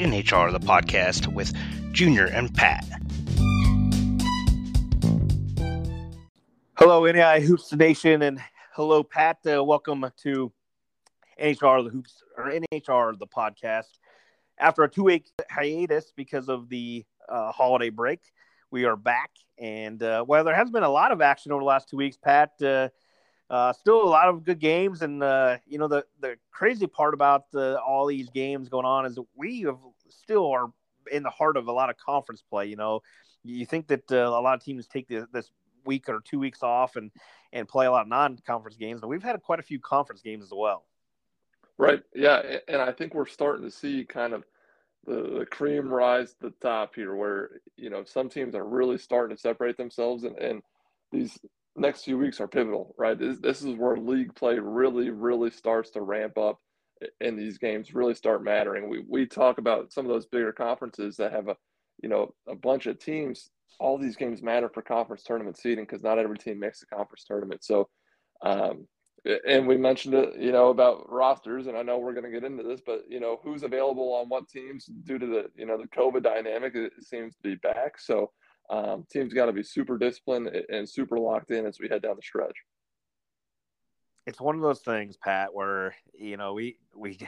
NHR, the podcast with Junior and Pat. Hello, NAI Hoops Nation, and hello, Pat. Uh, welcome to NHR, the Hoops, or NHR, the podcast. After a two week hiatus because of the uh, holiday break, we are back. And uh, well, there has been a lot of action over the last two weeks, Pat. Uh, uh, still a lot of good games, and uh, you know the the crazy part about all these games going on is we have still are in the heart of a lot of conference play. You know, you think that uh, a lot of teams take the, this week or two weeks off and and play a lot of non-conference games, but we've had quite a few conference games as well. Right. Yeah, and I think we're starting to see kind of the, the cream rise to the top here, where you know some teams are really starting to separate themselves, and, and these next few weeks are pivotal, right? This, this is where league play really, really starts to ramp up and these games really start mattering. We, we talk about some of those bigger conferences that have a, you know, a bunch of teams. All these games matter for conference tournament seeding because not every team makes the conference tournament. So, um, and we mentioned it, you know, about rosters, and I know we're going to get into this, but you know, who's available on what teams due to the, you know, the COVID dynamic, it seems to be back. So, um, teams got to be super disciplined and super locked in as we head down the stretch. It's one of those things, Pat, where you know we we.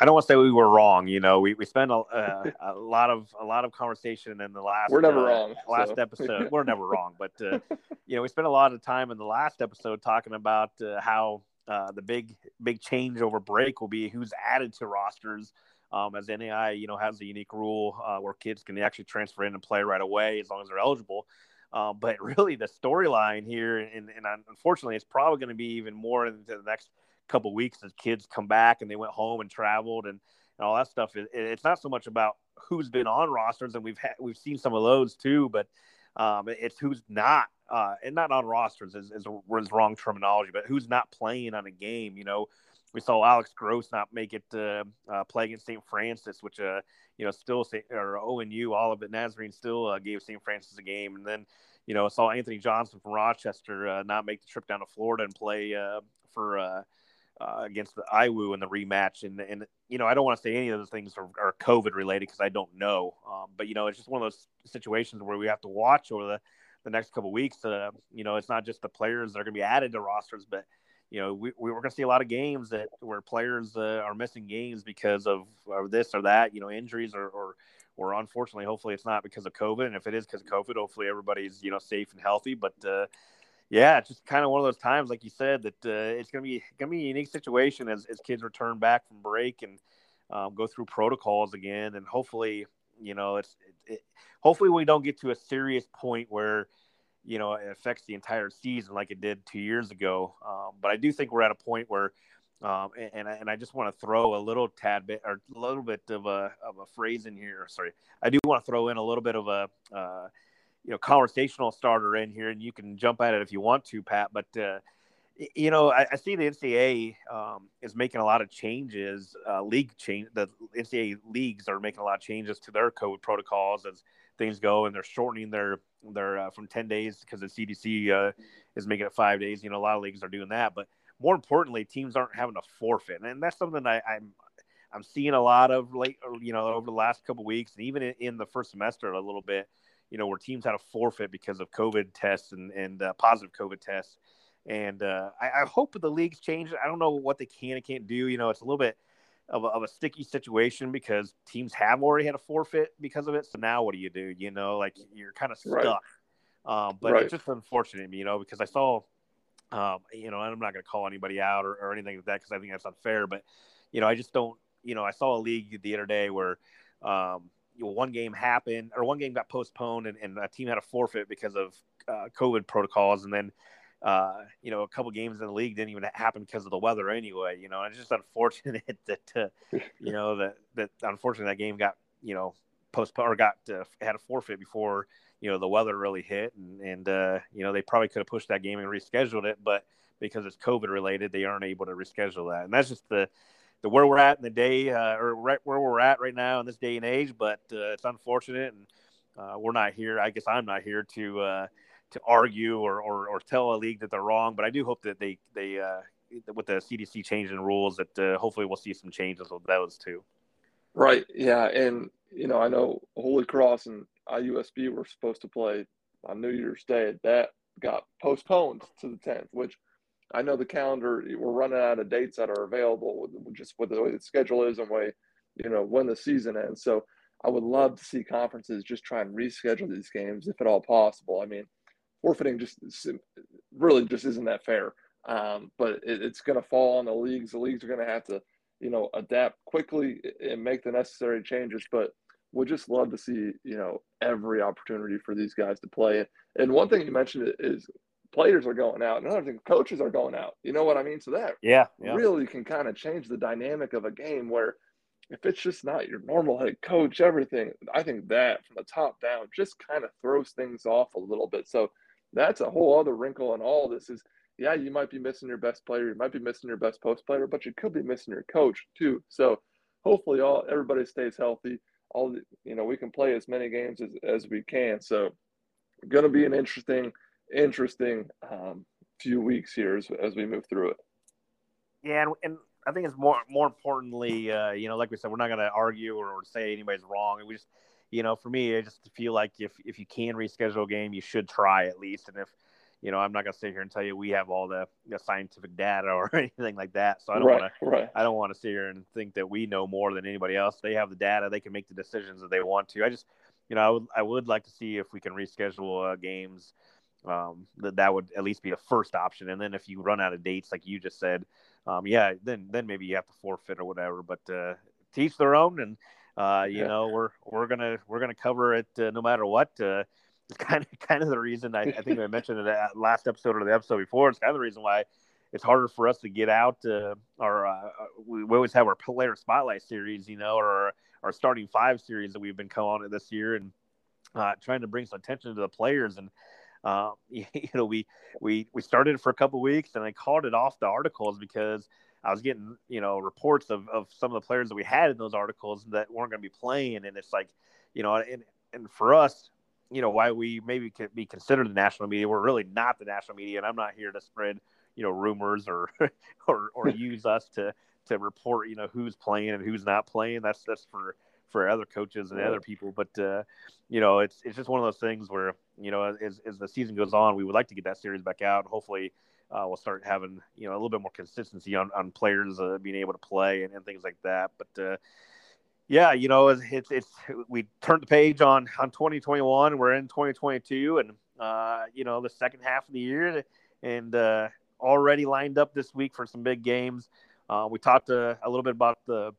I don't want to say we were wrong. You know, we, we spent a, uh, a lot of a lot of conversation in the last. We're never uh, wrong. Last so. episode, we're never wrong. But uh, you know, we spent a lot of time in the last episode talking about uh, how uh, the big big change over break will be who's added to rosters um, as NAI, you know, has a unique rule uh, where kids can actually transfer in and play right away as long as they're eligible. Uh, but really, the storyline here, and, and unfortunately, it's probably going to be even more into the next couple weeks as kids come back and they went home and traveled and, and all that stuff. It, it's not so much about who's been on rosters, and we've we've seen some of those too, but um, it's who's not, uh, and not on rosters is, is, is wrong terminology, but who's not playing on a game. You know, we saw Alex Gross not make it uh, uh, play against St. Francis, which uh, you know still or ONU, Olivet Nazarene still uh, gave St. Francis a game, and then you know saw Anthony Johnson from Rochester uh, not make the trip down to Florida and play uh, for against the IWU in the rematch, and and you know I don't want to say any of those things are, are COVID related because I don't know, um, but you know it's just one of those situations where we have to watch over the the next couple weeks. you know, it's not just the players that are going to be added to rosters, but you know, we, we are going to see a lot of games that where players uh, are missing games because of, of, this or that, you know, injuries or, or, or unfortunately, hopefully it's not because of COVID. And if it is because of COVID, hopefully everybody's, you know, safe and healthy. But uh, yeah, it's just kind of one of those times, like you said, that uh, it's going to be to be a unique situation as, as kids return back from break and um, go through protocols again. And hopefully, you know, it's it, it, hopefully we don't get to a serious point where – you know, it affects the entire season like it did two years ago. Um, but I do think we're at a point where, um, and, and I just want to throw a little tad bit or a little bit of a, of a phrase in here. Sorry. I do want to throw in a little bit of a, uh, you know, conversational starter in here and you can jump at it if you want to, Pat. But, uh, you know, I, I, see the NCAA um, is making a lot of changes. Uh, league change the NCAA leagues are making a lot of changes to their code protocols as things go, and they're shortening their their uh, from ten days because the CDC uh, is making it five days. You know, a lot of leagues are doing that, but more importantly, teams aren't having to forfeit, and that's something I, I'm I'm seeing a lot of late, you know, over the last couple weeks, and even in, the first semester a little bit, you know, where teams had a forfeit because of COVID tests and and uh, positive COVID tests. And uh, I, I, hope the leagues change. I don't know what they can and can't do. You know, it's a little bit of a, of a sticky situation because teams have already had a forfeit because of it. So now what do you do? You know, like you're kind of stuck. Right. Um, but right. it's just unfortunate, you know, because I saw, um, you know, I'm not going to call anybody out or, or anything like that because I think that's unfair. But you know, I just don't. You know, I saw a league the other day where um, you know, one game happened or one game got postponed and, and a team had a forfeit because of uh, COVID protocols, and then uh, you know, a couple games in the league didn't even happen because of the weather anyway. You know, it's just unfortunate that uh, you know that that unfortunately that game got you know postponed or got uh, had a forfeit before you know the weather really hit, and and uh, you know they probably could have pushed that game and rescheduled it, but because it's COVID related, they aren't able to reschedule that, and that's just the the where we're at in the day uh, or right where we're at right now in this day and age. But uh, it's unfortunate, and uh, we're not here. I guess I'm not here to uh, to argue or, or, or tell a league that they're wrong. But I do hope that they they uh, with the CDC changing rules that uh, hopefully we'll see some changes with those too. Right. Yeah. And, you know, I know Holy Cross and IUSB were supposed to play on New Year's Day. That got postponed to the 10th, which I know the calendar, we're running out of dates that are available just with the way the schedule is and way, you know, when the season ends. So I would love to see conferences just try and reschedule these games if at all possible. I mean, forfeiting just really just isn't that fair. Um, but it, it's going to fall on the leagues. The leagues are going to have to, you know, adapt quickly and make the necessary changes. But would just love to see, you know, every opportunity for these guys to play. And one thing you mentioned is players are going out. Another thing, coaches are going out. You know what I mean? So that yeah, yeah. really can kind of change the dynamic of a game where if it's just not your normal head coach, everything, I think that from the top down just kind of throws things off a little bit. So that's a whole other wrinkle in all this is yeah, you might be missing your best player, you might be missing your best post player, but you could be missing your coach too. So hopefully all everybody stays healthy. All the, you know, we can play as many games as, as we can. So gonna be an interesting, interesting um, few weeks here as, as we move through it. Yeah, and, and I think it's more more importantly, uh, you know, like we said, we're not to argue or, or, say anybody's wrong. We just, you know, for me, I just feel like if if you can reschedule a game, you should try at least. And if you know, I'm not going to sit here and tell you we have all the, the scientific data or anything like that. So I don't right, want to, right. I don't want to sit here and think that we know more than anybody else. They have the data; they can make the decisions that they want to. I just, you know, I would, I would like to see if we can reschedule uh, games. Um, that that would at least be a first option, and then if you run out of dates, like you just said, um, yeah, then then maybe you have to forfeit or whatever. But uh, teach their own, and uh, you yeah. know we're we're gonna we're gonna cover it uh, no matter what. Uh, it's kind of kind of the reason I, I think I mentioned it at last episode or the episode before. It's kind of the reason why it's harder for us to get out. Uh, our uh, we, we, always have our player spotlight series, you know, or our, starting five series that we've been calling it this year, and uh, trying to bring some attention to the players. And uh, you know, we we we started it for a couple weeks, and I called it off the articles because I was getting you know reports of, of some of the players that we had in those articles that weren't going to be playing, and it's like, you know, and and for us, you know, why we maybe could be considered the national media, we're really not the national media, and I'm not here to spread you know rumors or or or use us to to report you know who's playing and who's not playing. That's that's for for other coaches and other people. But uh, you know, it's it's just one of those things where you know, as as the season goes on, we would like to get that series back out. Hopefully, uh, we'll start having you know a little bit more consistency on on players uh, being able to play and, and things like that. But uh, yeah, you know, it's, it's, it's we turned the page on on 2021. We're in 2022, and uh, you know the second half of the year, and uh, already lined up this week for some big games. Uh, we talked a little bit about the,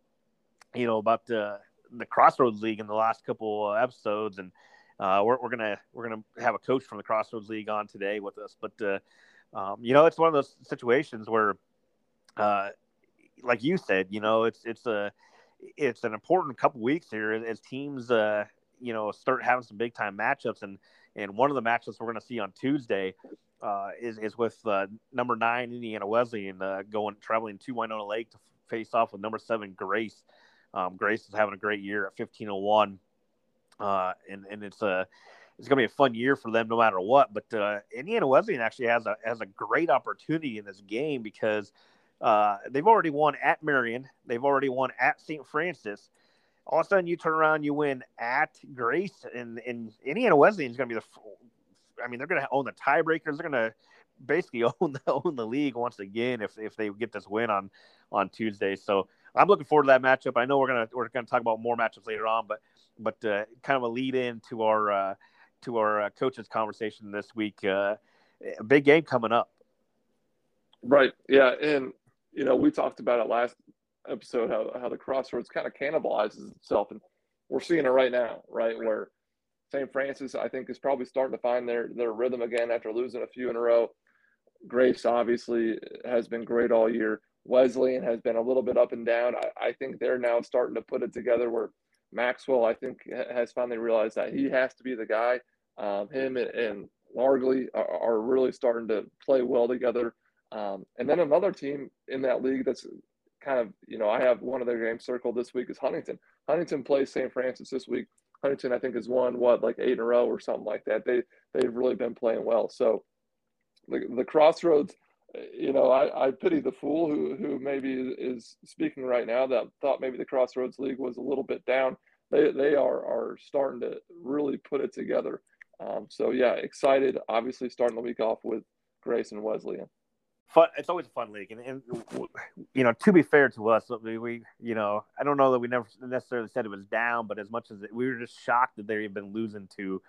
you know, about the the Crossroads League in the last couple episodes, and we're, we're gonna we're gonna have a coach from the Crossroads League on today with us. But um, you know, it's one of those situations where, uh, like you said, you know, it's it's a it's an important couple weeks here as teams, uh, you know, start having some big time matchups, and and one of the matchups we're going to see on Tuesday. Uh, is, is with uh, number nine Indiana Wesleyan uh, going traveling to Winona Lake to face off with number seven Grace. Um, Grace is having a great year at 1501. Uh, and, and it's a, it's going to be a fun year for them no matter what. But uh, Indiana Wesleyan actually has a, has a great opportunity in this game because uh, they've already won at Marion. They've already won at St. Francis. All of a sudden, you turn around, you win at Grace, and, and Indiana Wesleyan is going to be the. I mean, they're going to own the tiebreakers. They're going to basically own the own the league once again if if they get this win on on Tuesday. So I'm looking forward to that matchup. I know we're gonna we're gonna talk about more matchups later on, but but uh, kind of a lead in to our uh, to our uh, coaches conversation this week. Uh, a big game coming up. Right. Yeah, and you know we talked about it last episode how how the crossroads kind of cannibalizes itself, and we're seeing it right now, right where. St. Francis, I think, is probably starting to find their their rhythm again after losing a few in a row. Grace obviously has been great all year. Wesleyan has been a little bit up and down. I, I think they're now starting to put it together where Maxwell, I think, has finally realized that he has to be the guy. Um, him and, and are, are, really starting to play well together. Um, and then another team in that league that's kind of, you know, I have one of their games circled this week is Huntington. Huntington plays St. Francis this week. Huntington, I think, has won what like eight in a row or something like that. They they've really been playing well. So the the Crossroads you know, I, I pity the fool who who maybe is speaking right now that thought maybe the Crossroads League was a little bit down. They they are are starting to really put it together. Um, so yeah, excited. Obviously, starting the week off with Grace and Wesleyan. Fun. It's always a fun league, and, and you know, to be fair to us, we, we, you know, I don't know that we never necessarily said it was down, but as much as it, we were just shocked that they've been losing to,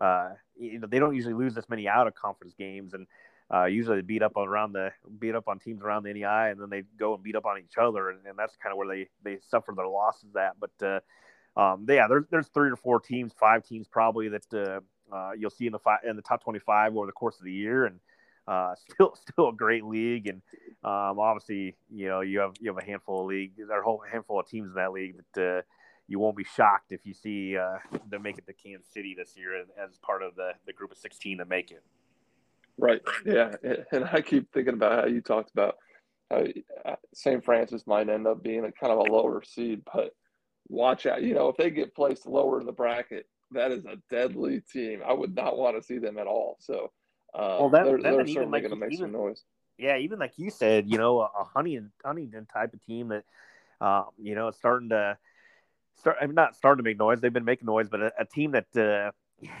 uh, you know, they don't usually lose this many out of conference games, and uh, usually they beat up on around the beat up on teams around the NEI, and then they go and beat up on each other, and, and that's kind of where they they suffer their losses at. But uh, um, yeah, there's there's three or four teams, five teams probably that uh, uh, you'll see in the fi- in the top 25 over the course of the year, and uh, still still a great league. And um, obviously, you know, you have you have a handful of league, there are a whole handful of teams in that league that uh, you won't be shocked if you see uh, them make it to Kansas City this year as, as part of the the group of 16 that make it. Right. Yeah. And I keep thinking about how you talked about how uh, St. Francis might end up being a kind of a lower seed, but watch out. You know, if they get placed lower in the bracket, that is a deadly team. I would not want to see them at all. So, uh, well, that, they're, they're certainly like, going to make even, some noise. Yeah, even like you said, you know, a Huntington, Huntington type of team that, um, you know, it's starting to start. I'm mean, not starting to make noise. They've been making noise, but a, a team that, uh,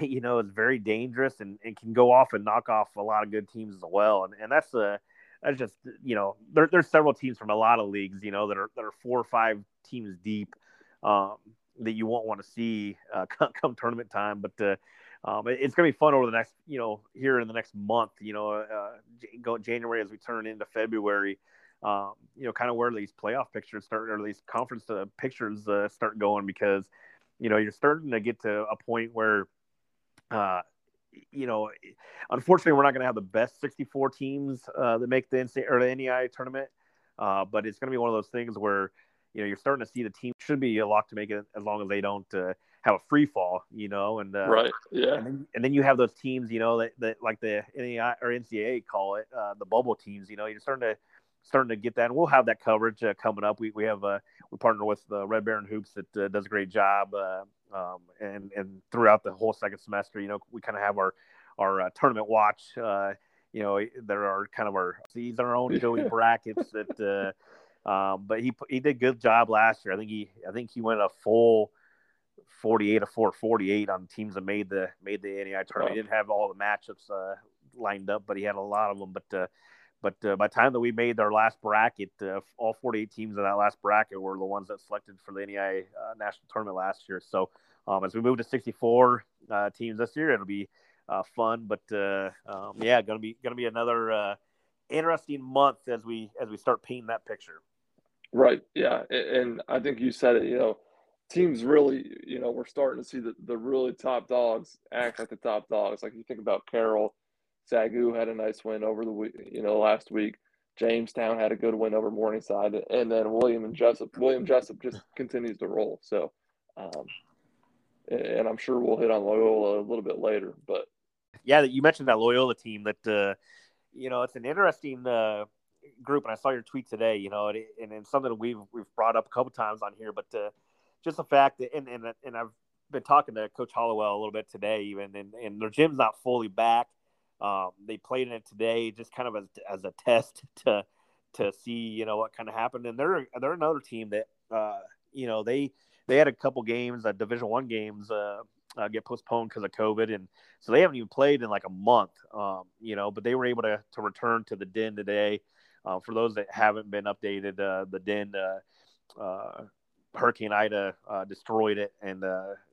you know, is very dangerous and, and can go off and knock off a lot of good teams as well. And and that's a that's just you know there, there's several teams from a lot of leagues you know that are that are four or five teams deep um, that you won't want to see uh, come, come, tournament time. But uh, um, it, it's going to be fun over the next, you know, here in the next month, you know, uh, go January as we turn into February. Um, you know, kind of where these playoff pictures start, or these conference uh, pictures uh, start going, because you know you're starting to get to a point where, uh, you know, unfortunately, we're not going to have the best 64 teams that make the NCAA or the NEI tournament, but it's going to be one of those things where you know, you're starting to see the team should be a lock to make it as long as they don't uh, have a free fall, you know, and uh, right, yeah, and then, and then, you have those teams, you know, that, that like the NEI or NCAA call it uh, the bubble teams. You know, you're starting to starting to get that, and we'll have that coverage uh, coming up. We we have uh, we partner with uh, Red Baron Hoops that uh, does a great job, uh, um, and and throughout the whole second semester, you know, we kind of have our our uh, tournament watch. Uh, you know, there are kind of our these our own Joey brackets that. Um, but he he did good job last year. I think he I think he went a full 48 or 448 on teams that made the made the NEI tournament. He didn't have all the matchups uh, lined up, but he had a lot of them. But uh, but uh, by the time that we made our last bracket, uh, all 48 teams in that last bracket were the ones that selected for the NEI uh, national tournament last year. So um, as we move to 64 uh, teams this year, it'll be fun. But um, yeah, gonna be gonna be another interesting month as we as we start painting that picture. Right. Yeah. And I think you said it, you know, teams really, you know, we're starting to see the, the really top dogs act like the top dogs. Like you think about Carroll, Sagu had a nice win over the week, you know, last week. Jamestown had a good win over Morningside, and then William and Jessup. William Jessup just continues to roll. So, um, and I'm sure we'll hit on Loyola a little bit later. But yeah, you mentioned that Loyola team. That uh, you know, it's an interesting uh, group, and I saw your tweet today. You know, and, and, and something we've we've brought up a couple times on here, but uh, just the fact that, and, and and I've been talking to Coach Hollowell a little bit today, even, and, and their gym's not fully back. Um, they played in it today, just kind of as as a test to to see you know what kind of happened. And they're they're another team that uh, you know they they had a couple games, uh, Division One games, uh, uh, get postponed because of COVID, and so they haven't even played in like a month. Um, you know, but they were able to to return to the den today. Uh, for those that haven't been updated, uh, the den uh, uh, Hurricane Ida uh, destroyed it, and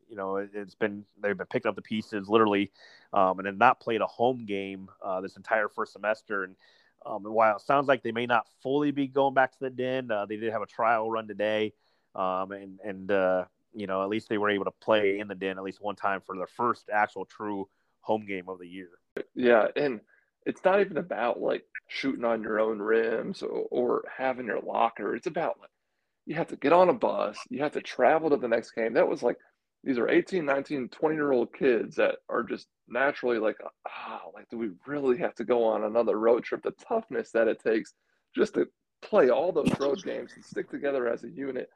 you know it, has been they've been picking up the pieces literally, um, and have not played a home game this entire first semester. And, um, and while it sounds like they may not fully be going back to the den, they did have a trial run today, um, and and you know, at least they were able to play in the den at least one time for their first actual true home game of the year. Yeah, and it's not even about like shooting on your own rims or, or having your locker. It's about like you have to get on a bus, you have to travel to the next game. That was like these are 18, 19, 20 year old kids that are just naturally like, ah, oh, like, do we really have to go on another road trip? The toughness that it takes just to play all those road games and stick together as a unit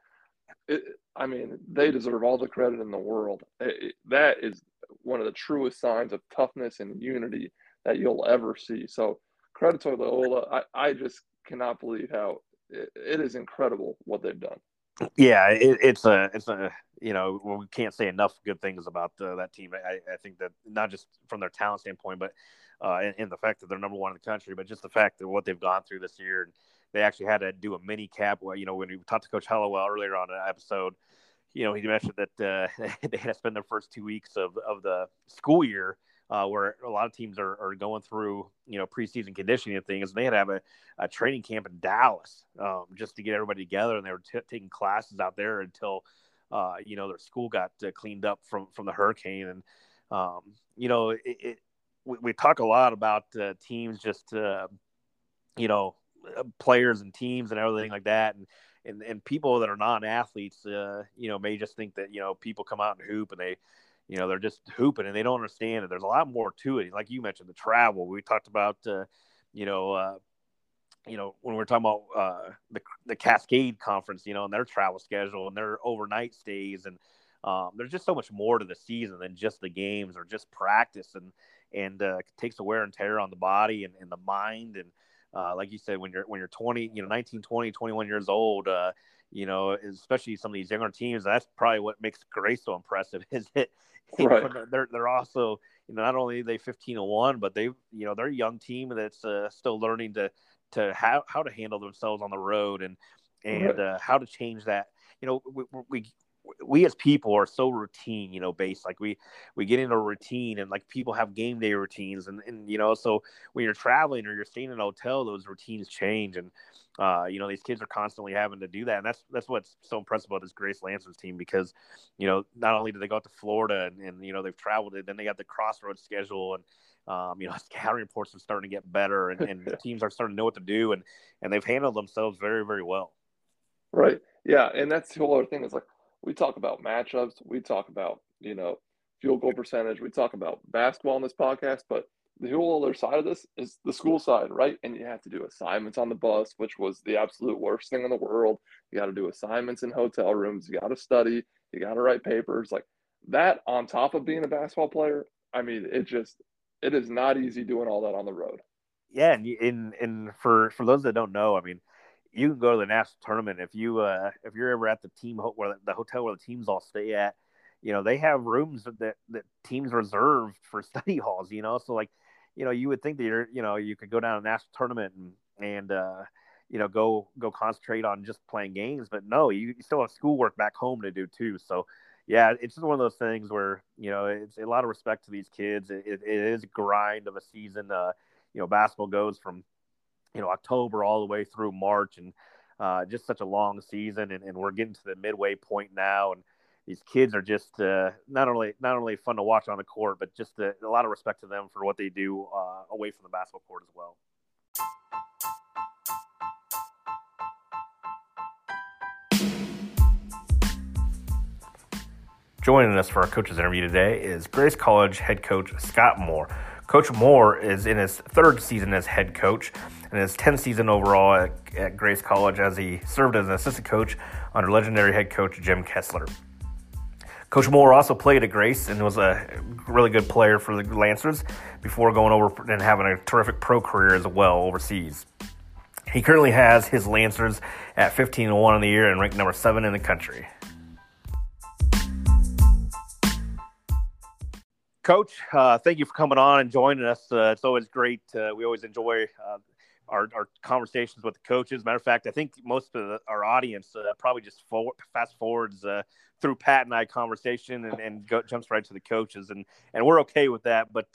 it, I mean, they deserve all the credit in the world. It, that is one of the truest signs of toughness and unity that you'll ever see. So credit to Loyola. I, I just cannot believe how it, it is incredible what they've done. Yeah, it, it's a it's a you know we can't say enough good things about uh, that team. I, I think that not just from their talent standpoint, but uh, and, and, the fact that they're number one in the country, but just the fact that what they've gone through this year. And they actually had to do a mini cap. You know, when we talked to Coach Hollowell earlier on an episode, you know, he mentioned that uh, they had to spend their first two weeks of, of the school year uh, where a lot of teams are, are going through, you know, preseason conditioning and things. And they had to have a, a training camp in Dallas um, just to get everybody together. And they were t- taking classes out there until, uh, you know, their school got uh, cleaned up from, from the hurricane. And, um, you know, it, it we, we, talk a lot about uh, teams just, uh, you know, players and teams and everything like that. And, and, and people that are non-athletes, uh, you know, may just think that, you know, people come out and hoop and they, you know, they're just hooping and they don't understand it. There's a lot more to it. Like you mentioned, the travel. We talked about, uh, you know, uh, you know, when we are talking about uh, the the Cascade Conference, you know, and their travel schedule and their overnight stays, and um, there's just so much more to the season than just the games or just practice, and and uh, takes the wear and tear on the body and, and the mind, and uh, like you said, when you're when you're 20, you know, 19, 20, 21 years old, uh, you know, especially some of these younger teams, that's probably what makes Grace so impressive. Is it right. they're they're also you know not only they 15 and one, but they you know they're a young team that's uh, still learning to to how how to handle themselves on the road and and uh, how to change that. You know, we, we we as people are so routine, you know, based. Like we we get into a routine, and like people have game day routines, and and you know, so when you're traveling or you're staying in a hotel, those routines change, and uh, you know, these kids are constantly having to do that, and that's that's what's so impressive about this Grace Lancers team because, you know, not only do they go out to Florida and, and you know they've traveled it, then they got the crossroads schedule, and um, you know, scouting reports are starting to get better, and, and the teams are starting to know what to do, and and they've handled themselves very very well. Right. Yeah, and that's the whole other thing is like we talk about matchups, we talk about, you know, field goal percentage, we talk about basketball in this podcast, but the whole other side of this is the school side, right? And you have to do assignments on the bus, which was the absolute worst thing in the world. You got to do assignments in hotel rooms, you got to study, you got to write papers. Like that on top of being a basketball player, I mean, it just it is not easy doing all that on the road. Yeah, and in and for for those that don't know, I mean, you can go to the national tournament if you uh, if you're ever at the team ho- where the hotel where the teams all stay at. You know they have rooms that that teams reserve for study halls. You know, so like you know you would think that you're you know you could go down to a national tournament and and uh, you know go go concentrate on just playing games, but no, you, you still have schoolwork back home to do too. So yeah, it's just one of those things where you know it's a lot of respect to these kids. it, it, it is grind of a season. Uh, you know, basketball goes from you know October all the way through March, and uh, just such a long season. And, and, we're getting to the midway point now, and these kids are just uh, not only not only fun to watch on the court, but just a, a lot of respect to them for what they do uh, away from the basketball court as well. Joining us for our coaches interview today is Grace College head coach Scott Moore. Coach Moore is in his third season as head coach and his 10th season overall at, at Grace College as he served as an assistant coach under legendary head coach Jim Kessler. Coach Moore also played at Grace and was a really good player for the Lancers before going over and having a terrific pro career as well overseas. He currently has his Lancers at 15 1 in the year and ranked number 7 in the country. Coach, uh, thank you for coming on and joining us. Uh, it's always great. Uh, we always enjoy uh, our, our conversations with the coaches. Matter of fact, I think most of the, our audience uh, probably just forward, fast forwards uh, through Pat and I conversation and, and go, jumps right to the coaches, and and we're okay with that. But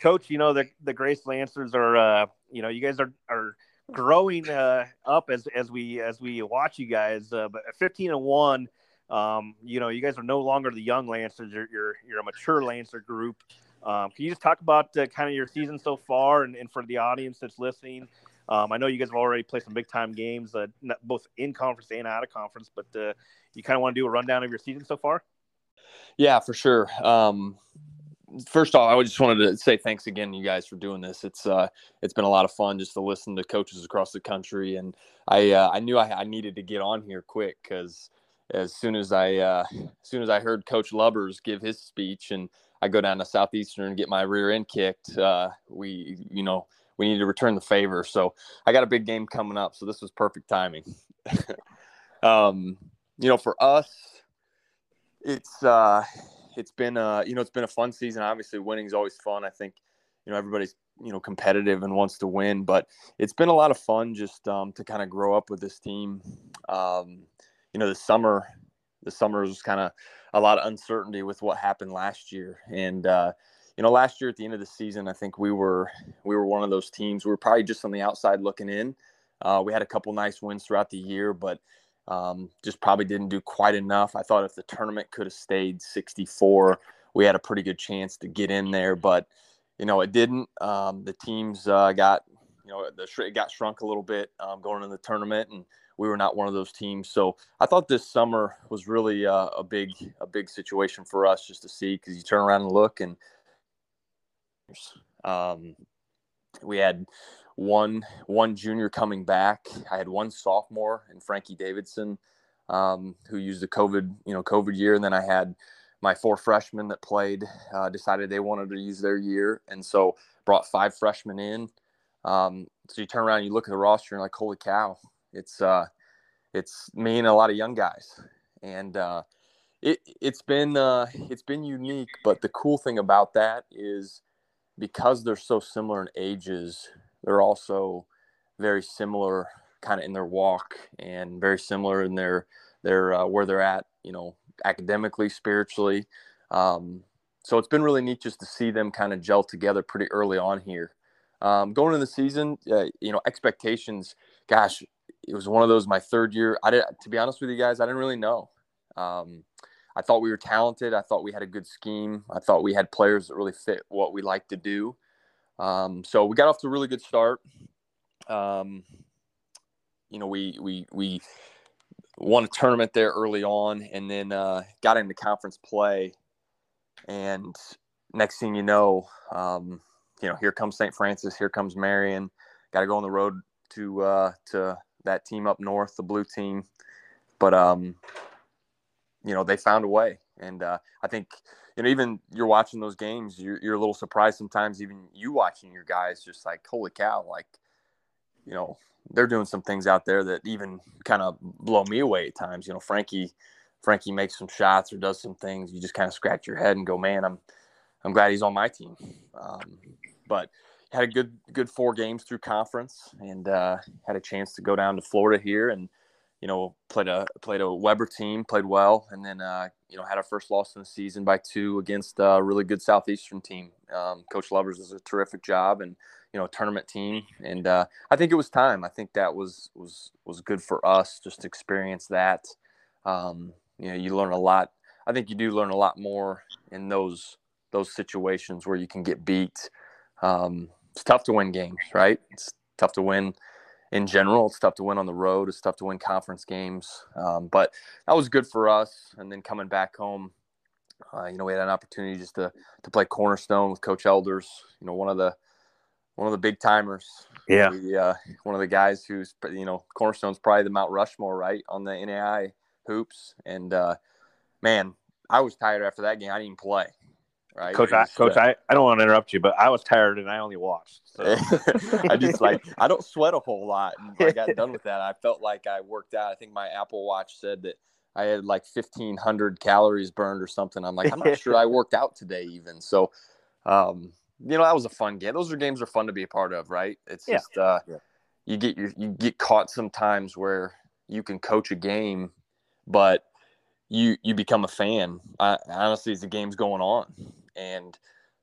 Coach, you know the the Grace Lancers are, you know, you guys are are growing up as as we as we watch you guys. but 15 and one um, you know, you guys are no longer the young Lancers. You're you're, you're a mature Lancer group. Um, can you just talk about uh, kind of your season so far and, and for the audience that's listening? Um, I know you guys have already played some big time games, uh, both in conference and out of conference, but uh, you kind of want to do a rundown of your season so far? Yeah, for sure. Um, first off, I just wanted to say thanks again, you guys, for doing this. It's uh, it's been a lot of fun just to listen to coaches across the country, and I uh, I knew I, I needed to get on here quick because as soon as I uh, as soon as I heard Coach Lubbers give his speech, and I go down to Southeastern and get my rear end kicked, uh, we you know we need to return the favor. So I got a big game coming up, so this was perfect timing. um, you know, for us, it's uh, it's been uh, you know, it's been a fun season. Obviously, winning is always fun. I think you know everybody's you know competitive and wants to win, but it's been a lot of fun just um, to kind of grow up with this team. Um, you know, the summer, the summer was kind of a lot of uncertainty with what happened last year, and uh, you know, last year at the end of the season, I think we were we were one of those teams. We were probably just on the outside looking in. Uh, we had a couple nice wins throughout the year, but um, just probably didn't do quite enough. I thought if the tournament could have stayed 64, we had a pretty good chance to get in there, but you know it didn't. Um, the teams uh, got you know the it got shrunk a little bit um, going into the tournament, and we were not one of those teams. So I thought this summer was really uh, a big a big situation for us just to see because you turn around and look and um, we had one one junior coming back. I had one sophomore and Frankie Davidson, um, who used the COVID you know COVID year, and then I had my four freshmen that played uh, decided they wanted to use their year, and so brought five freshmen in. Um, so you turn around, and you look at the roster, and like, holy cow, it's uh, it's me and a lot of young guys, and uh, it it's been uh, it's been unique. But the cool thing about that is because they're so similar in ages, they're also very similar kind of in their walk and very similar in their their uh, where they're at, you know, academically, spiritually. Um, so it's been really neat just to see them kind of gel together pretty early on here. Um, going into the season, uh, you know, expectations. Gosh, it was one of those my third year. I did, to be honest with you guys, I didn't really know. Um, I thought we were talented. I thought we had a good scheme. I thought we had players that really fit what we like to do. Um, so we got off to a really good start. Um, you know, we we we won a tournament there early on, and then uh, got into conference play. And next thing you know, um, you know, here comes St. Francis, here comes Marion. Got to go on the road to uh, to that team up north, the blue team. But um, you know they found a way. And uh, i think you know even you're watching those games you're, you're a little surprised sometimes even you watching your guys just like holy cow like you know they're doing some things out there that even kind of blow me away at times. You know frankie frankie makes some shots or does some things. You just kind of scratch your head and go man i'm i'm glad he's on my team. Um, but had a good good four games through conference and uh, had a chance to go down to florida here and you know, played a played a Webber team, played well, and then uh, you know had our first loss in the season by two against a really good Southeastern team. Um, Coach Lubbers does a terrific job, and you know, tournament team, and uh, I think it was time. I think that was was was good for us just to experience that. Um, you know, you learn a lot. I think you do learn a lot more in those those situations where you can get beat. Um, it's tough to win games, right? It's tough to win in general. It's tough to win on the road. It's tough to win conference games. Um, but that was good for us. And then coming back home, uh, you know, we had an opportunity just to to play cornerstone with Coach Elders. You know, one of the one of the big timers. Yeah. We, uh, one of the guys who's you know cornerstone's probably the Mount Rushmore, right, on the NAI hoops. And uh, man, I was tired after that game. I didn't even play. Right, coach. I, coach, I, I don't want to interrupt you, but I was tired and I only watched. So. I just like I don't sweat a whole lot. And I got done with that. I felt like I worked out. I think my Apple Watch said that I had like fifteen hundred calories burned or something. I'm like I'm not sure I worked out today even. So, um, you know, that was a fun game. Those are games are fun to be a part of, right? It's yeah. just uh, yeah. you get your, you get caught sometimes where you can coach a game, but you you become a fan. I, honestly, as the game's going on, and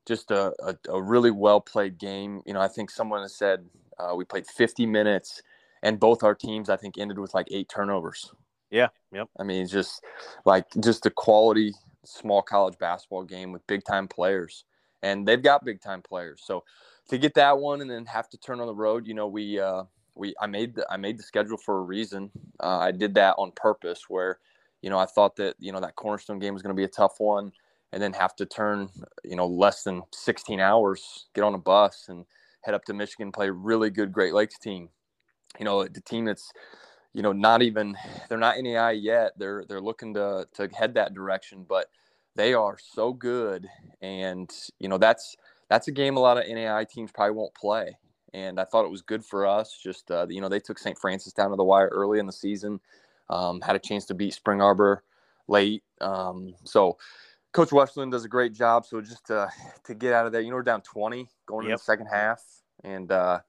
just a, a, a really well played game. You know, I think someone has said uh, we played 50 minutes, and both our teams I think ended with like eight turnovers. Yeah, yep. I mean, just like just a quality small college basketball game with big time players, and they've got big time players. So to get that one and then have to turn on the road, you know, we uh, we I made the I made the schedule for a reason. Uh, I did that on purpose, where you know I thought that you know that cornerstone game was going to be a tough one and then have to turn, you know, less than 16 hours, get on a bus and head up to Michigan, play a really good Great Lakes team. You know, the team that's, you know, not even they're not NAI yet. They're they're looking to to head that direction, but they are so good, and you know that's that's a game a lot of NAI teams probably won't play. and I thought it was good for us. Just uh, you know, they took St. Francis down to the wire early in the season, um, had a chance to beat Spring Arbor late. Um, so Coach Westland does a great job. So just to, to get out of there, you know, we're down 20 going yep. into the second half, and uh,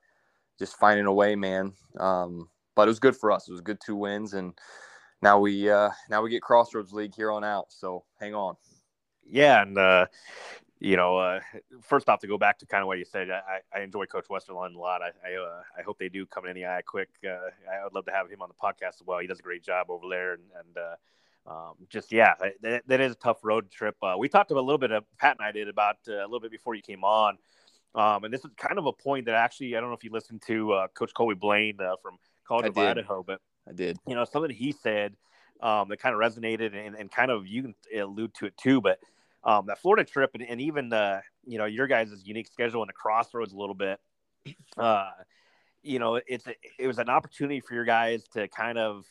just finding a way, man. Um, but it was good for us. It was good two wins, and now we uh, now we get Crossroads League here on out. So hang on. Yeah, and uh, you know, uh, first off, to go back to kind of what you said, I, I enjoy Coach Westerlund a lot. I I, uh, I hope they do come in the eye quick. Uh, I would love to have him on the podcast as well. He does a great job over there, and, and uh, um, just yeah, that, that is a tough road trip. Uh, we talked about a little bit of Pat and I did about uh, a little bit before you came on, um, and this is kind of a point that actually I don't know if you listened to Coach Colby Blaine from College I of did. Idaho, but I did. You know something he said um, that kind of resonated, and, and kind of you can allude to it too, but um, that Florida trip and, and even uh, you know your guys' unique schedule and the crossroads a little bit. Uh, you know, it's it was an opportunity for your guys to kind of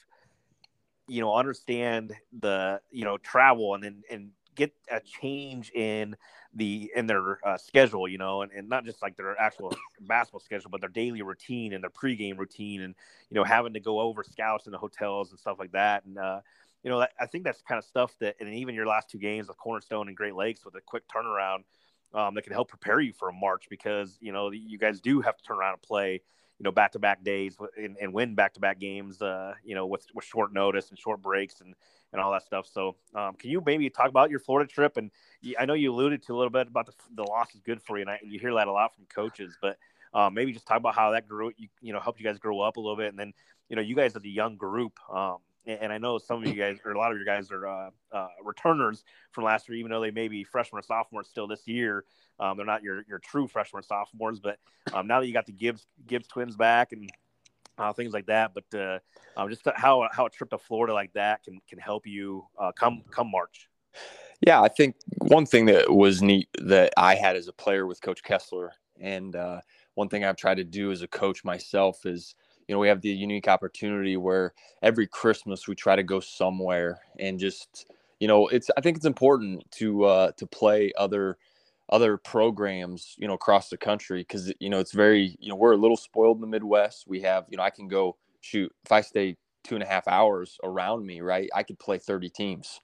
you know understand the you know travel and then and get a change in the in their uh, schedule, you know, and, and not just like their actual basketball schedule, but their daily routine and their pregame routine, and you know having to go over scouts in the hotels and stuff like that. And uh, you know, that, I think that's kind of stuff that, and even your last two games with Cornerstone and Great Lakes with a quick turnaround, um, that can help prepare you for a March because you know you guys do have to turn around and play, you know, back to back days and, and win back to back games, uh, you know, with, with short notice and short breaks and and all that stuff. So, um, can you maybe talk about your Florida trip? And I know you alluded to a little bit about the the loss is good for you, and I, you hear that a lot from coaches, but um, maybe just talk about how that grew, you, you know, helped you guys grow up a little bit, and then you know, you guys as a young group, um, and I know some of you guys or a lot of your guys are uh, uh, returners from last year, even though they may be freshmen or sophomores still this year. Um, they're not your your true freshmen or sophomores, but um, now that you got the Gibbs Gibbs twins back and uh, things like that, but uh, um, just how how a trip to Florida like that can can help you uh, come come March. Yeah, I think one thing that was neat that I had as a player with Coach Kessler, and uh, one thing I've tried to do as a coach myself is you know we have the unique opportunity where every christmas we try to go somewhere and just you know it's i think it's important to uh to play other other programs you know across the country because you know it's very you know we're a little spoiled in the midwest. We have you know i can go shoot if i stay two and a half hours around me right i could play 30 teams.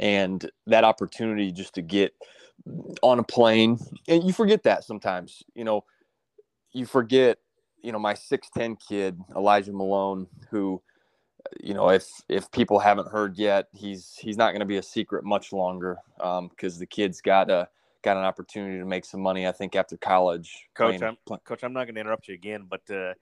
And that opportunity just to get on a plane and you forget that sometimes you know you forget you know my 6'10 kid elijah malone who you know if if people haven't heard yet he's he's not going to be a secret much longer because um, the kid's got a got an opportunity to make some money i think after college coach playing, I'm, coach i'm not going to interrupt you again but uh,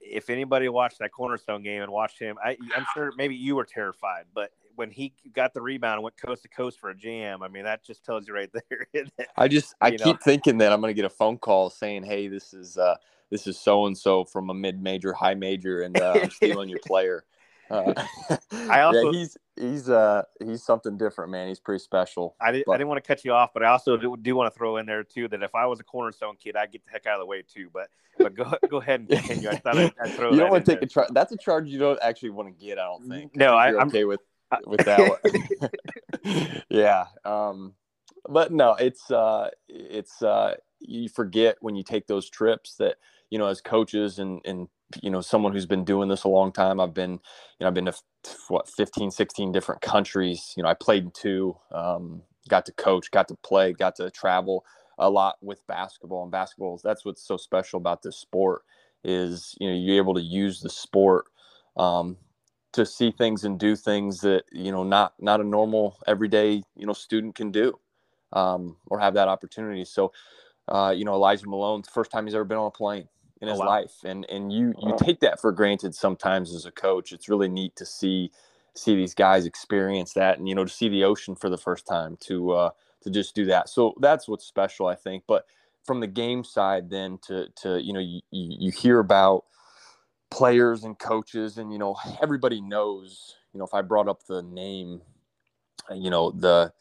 if anybody watched that cornerstone game and watched him I, i'm sure maybe you were terrified but when he got the rebound and went coast to coast for a jam, I mean that just tells you right there. I just I keep know? thinking that I'm going to get a phone call saying, "Hey, this is uh, this is so and so from a mid major, high major, and uh, I'm stealing your player. Uh, I also yeah, he's he's uh he's something different, man. He's pretty special. I, did, but, I didn't want to cut you off, but I also do, do, want to throw in there too that if I was a cornerstone kid, I'd get the heck out of the way too. But but go go ahead and continue. I thought I'd, I'd throw. You don't want to take there. a charge. That's a charge you don't actually want to get. I don't think. No, I, am okay with with that one. yeah. Um, but no, it's uh, it's uh, you forget when you take those trips that you know as coaches and and you know someone who's been doing this a long time i've been you know i've been to what 15 16 different countries. You know i played in two um, got to coach got to play got to travel a lot with basketball and basketball that's what's so special about this sport is you know you're able to use the sport um, to see things and do things that you know not not a normal everyday you know student can do um, or have that opportunity. So uh, you know elijah malone the first time he's ever been on a plane in oh, his oh, wow. life and and you you take that for granted sometimes as a coach. It's really neat to see see these guys experience that and you know to see the ocean for the first time to uh to just do that. So that's what's special i think. But from the game side then to to you know you you hear about players and coaches and you know everybody knows you know if i brought up the name you know the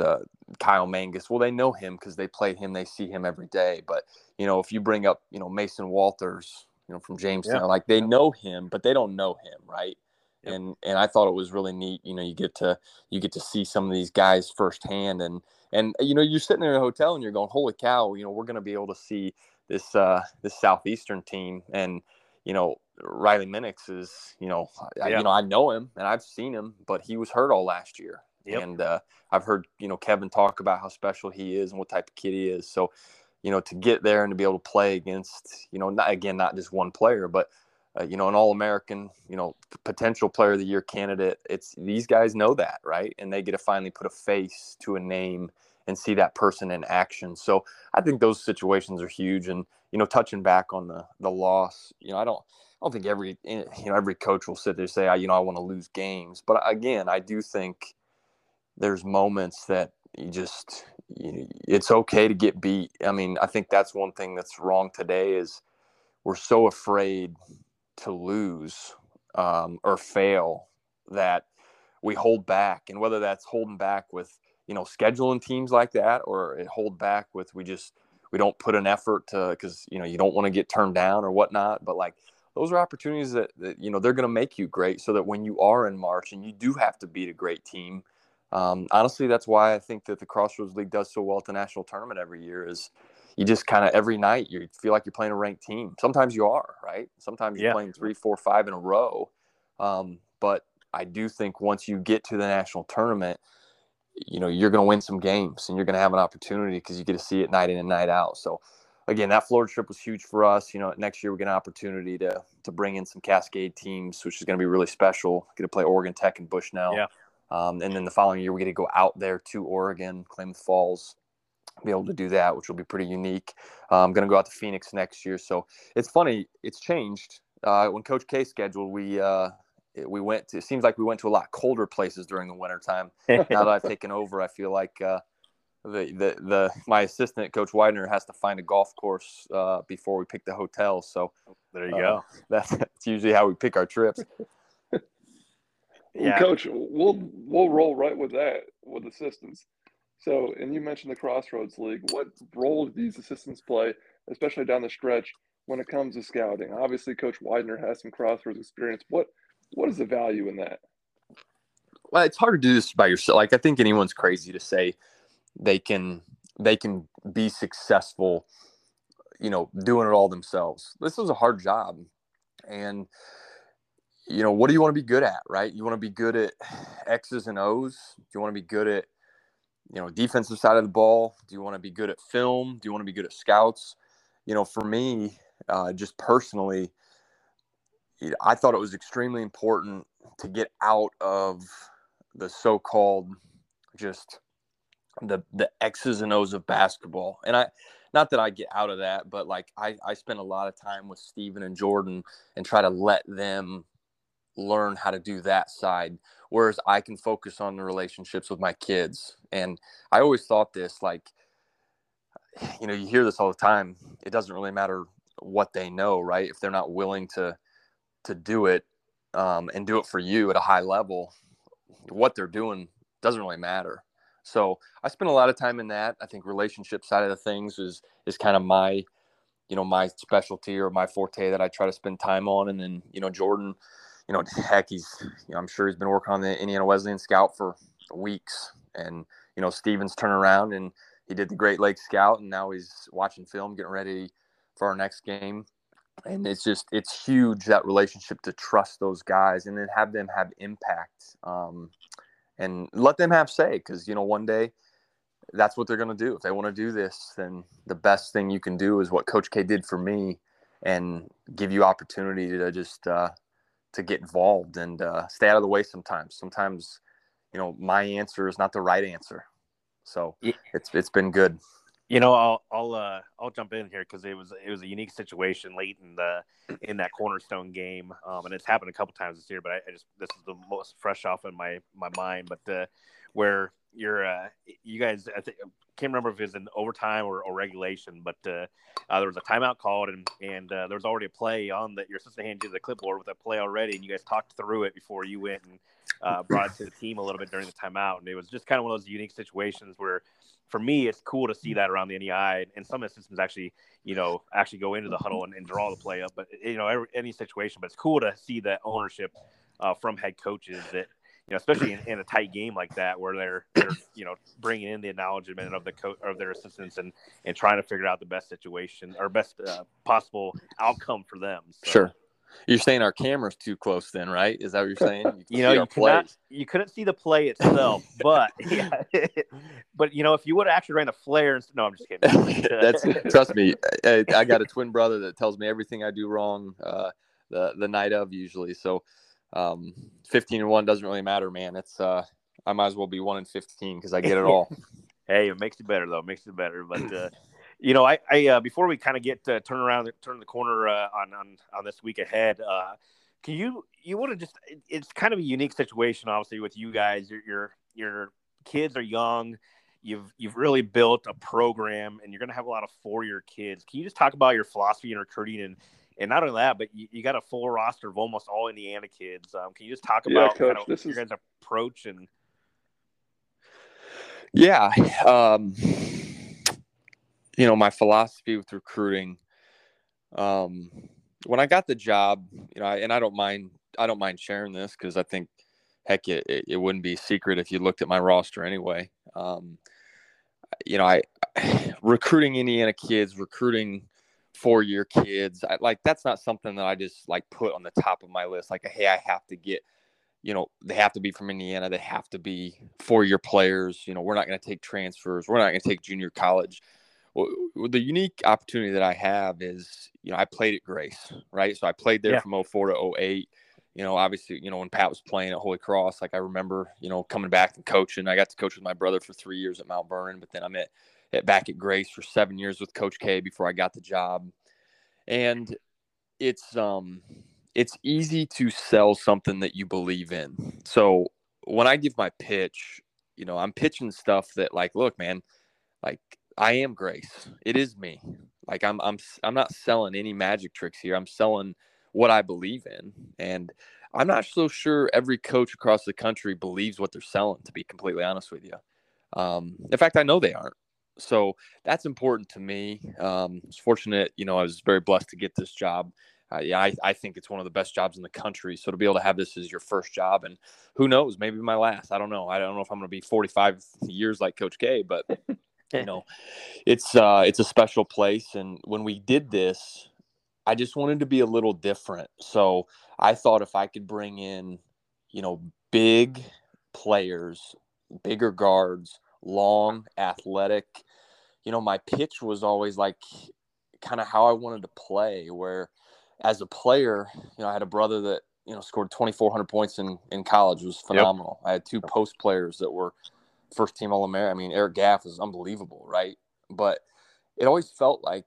the Kyle Mangus. Well, they know him because they play him. They see him every day. But you know, if you bring up you know Mason Walters, you know from Jamestown, yeah. like they know him, but they don't know him, right? And and I thought it was really neat. You know, you get to you get to see some of these guys firsthand, and and you know you're sitting there in a hotel and you're going, holy cow! You know, we're going to be able to see this uh, this southeastern team, and you know Riley Minix is you know I, you know I know him and I've seen him, but he was hurt all last year, yep. and uh, I've heard you know Kevin talk about how special he is and what type of kid he is. So you know to get there and to be able to play against you know not again not just one player, but uh, you know, an All American, you know, potential Player of the Year candidate. It's these guys know that, right? And they get to finally put a face to a name and see that person in action. So I think those situations are huge. And you know, touching back on the the loss, you know, I don't. I don't think every eh, you know every coach will sit there and say, you know, I want to lose games. But again, I do think there's moments that you just you, it's okay to get beat. I mean, I think that's one thing that's wrong today is we're so afraid to lose um, or fail that we hold back and whether that's holding back with you know scheduling teams like that or it hold back with we just we don't put an effort to because you know you don't want to get turned down or whatnot but like those are opportunities that, that you know they're going to make you great so that when you are in march and you do have to beat a great team um, honestly that's why i think that the crossroads league does so well at the national tournament every year is you just kind of every night you feel like you're playing a ranked team. Sometimes you are, right? Sometimes you're yeah. playing three, four, five in a row. Um, but I do think once you get to the national tournament, you know you're going to win some games and you're going to have an opportunity because you get to see it night in and night out. So again, that Florida trip was huge for us. You know, next year we get an opportunity to to bring in some Cascade teams, which is going to be really special. Get to play Oregon Tech and Bushnell. Yeah. Um, and then the following year we get to go out there to Oregon, Klamath Falls, be able to do that, which will be pretty unique. Uh, I'm going to go out to Phoenix next year. So it's funny, it's changed. Uh, when Coach K scheduled, we uh, we went to, it seems like we went to a lot colder places during the winter time. now that I've taken over, I feel like uh, the, the, the, my assistant, Coach Widener, has to find a golf course uh, before we pick the hotel. So there you go. That's, that's usually how we pick our trips. Yeah. Coach, we'll, we'll roll right with that with assistants. So, and you mentioned the Crossroads League. What role do these assistants play, especially down the stretch, when it comes to scouting? Obviously, Coach Widener has some Crossroads experience. What what is the value in that? Well, it's hard to do this by yourself. Like I think anyone's crazy to say they can they can be successful, you know, doing it all themselves. This is a hard job, and you know, what do you want to be good at, right? You want to be good at X's and O's. Do you want to be good at you know, defensive side of the ball? Do you want to be good at film? Do you want to be good at scouts? You know, for me, uh, just personally, I thought it was extremely important to get out of the so-called just the the X's and O's of basketball. And I not that I get out of that, but like I, I spend a lot of time with Steven and Jordan and try to let them learn how to do that side whereas i can focus on the relationships with my kids. And i always thought this like you know you hear this all the time it doesn't really matter what they know right? If they're not willing to to do it um, and do it for you at a high level what they're doing doesn't really matter. So i spend a lot of time in that. I think relationship side of the things is is kind of my you know my specialty or my forte that i try to spend time on. And then you know jordan you know, heck, he's, you know, I'm sure he's been working on the Indiana Wesleyan scout for weeks. And, you know, Stevens turned around and he did the Great Lakes scout and now he's watching film, getting ready for our next game. And it's just, it's huge that relationship to trust those guys and then have them have impact um, and let them have say. Cause, you know, one day that's what they're going to do. If they want to do this, then the best thing you can do is what Coach K did for me and give you opportunity to just, uh, to get involved and uh, stay out of the way sometimes. Sometimes, you know, my answer is not the right answer. So yeah. it's it's been good. You know, I'll I'll uh, I'll jump in here because it was it was a unique situation late in the in that cornerstone game, um, and it's happened a couple times this year. But I, I, just this is the most fresh off in my my mind. But uh, where you're uh, you guys I think can't remember if it was in overtime or, or regulation, but uh, uh, there was a timeout called and and uh, there was already a play on that your assistant handed you the clipboard with a play already, and you guys talked through it before you went and uh, brought it to the team a little bit during the timeout, and it was just kind of one of those unique situations where. For me, it's cool to see that around the NEI, and some systems actually, you know, actually go into the huddle and, and draw the play up. But you know, every, any situation, but it's cool to see that ownership uh, from head coaches that you know, especially in, in, a tight game like that where they're they're you know bringing in the acknowledgement of the coach of their assistants and and trying to figure out the best situation or best uh, possible outcome for them. So. Sure. You're saying our camera's too close, then, right? Is that what you're saying? You, you know, you cannot, you couldn't see the play itself, but yeah, but you know, if you would have actually ran a flare, and, no, I'm just kidding. That's trust me. I, I, got a twin brother that tells me everything I do wrong uh, the the night of usually. So, um, 15 and one doesn't really matter, man. It's uh, I might as well be one in 15 because I get it all. hey, it makes it better though. It makes it better, but. Uh, you know, I, I uh, before we kind of get uh, turn around, turn the corner uh, on, on on this week ahead. Uh, can you you want to just? It's kind of a unique situation, obviously, with you guys. Your your your kids are young. You've you've really built a program, and you're going to have a lot of four year kids. Can you just talk about your philosophy and recruiting and and not only that, but you, you got a full roster of almost all Indiana kids. Um, can you just talk about yeah, Coach, kind of your is... guys' approach and? Yeah. Um you know my philosophy with recruiting um when i got the job you know I, and i don't mind i don't mind sharing this because i think heck it, it, it, wouldn't be secret if you looked at my roster anyway um you know i recruiting indiana kids recruiting four year kids I, like that's not something that i just like put on the top of my list like hey i have to get you know they have to be from indiana they have to be four year players you know we're not going to take transfers we're not going to take junior college well, the unique opportunity that I have is, you know, I played at Grace, right? So I played there yeah. from 04 to 08. You know, obviously, you know, when Pat was playing at Holy Cross, like I remember, you know, coming back and coaching. I got to coach with my brother for three years at Mount Vernon, but then I'm at, at back at Grace for seven years with Coach K before I got the job. And it's um it's easy to sell something that you believe in. So when I give my pitch, you know, I'm pitching stuff that like, look, man, like I am Grace. It is me. Like I'm I'm I'm not selling any magic tricks here. I'm selling what I believe in. And I'm not so sure every coach across the country believes what they're selling, to be completely honest with you. Um, in fact, I know they aren't. So that's important to me. Um, it's fortunate, you know, I was very blessed to get this job. Uh, yeah, I, I think it's one of the best jobs in the country. So to be able to have this as your first job, and who knows, maybe my last. I don't know. I don't know if I'm going to be 45 years like Coach K, but you know, it's uh, it's a special place. And when we did this, I just wanted to be a little different. So I thought if I could bring in, you know, big players, bigger guards, long, athletic, you know, my pitch was always like kind of how I wanted to play. Where as a player, you know, I had a brother that you know scored 2,400 points in in college, it was phenomenal. Yep. I had two post players that were first team All American. I mean, Eric Gaff is unbelievable, right? But it always felt like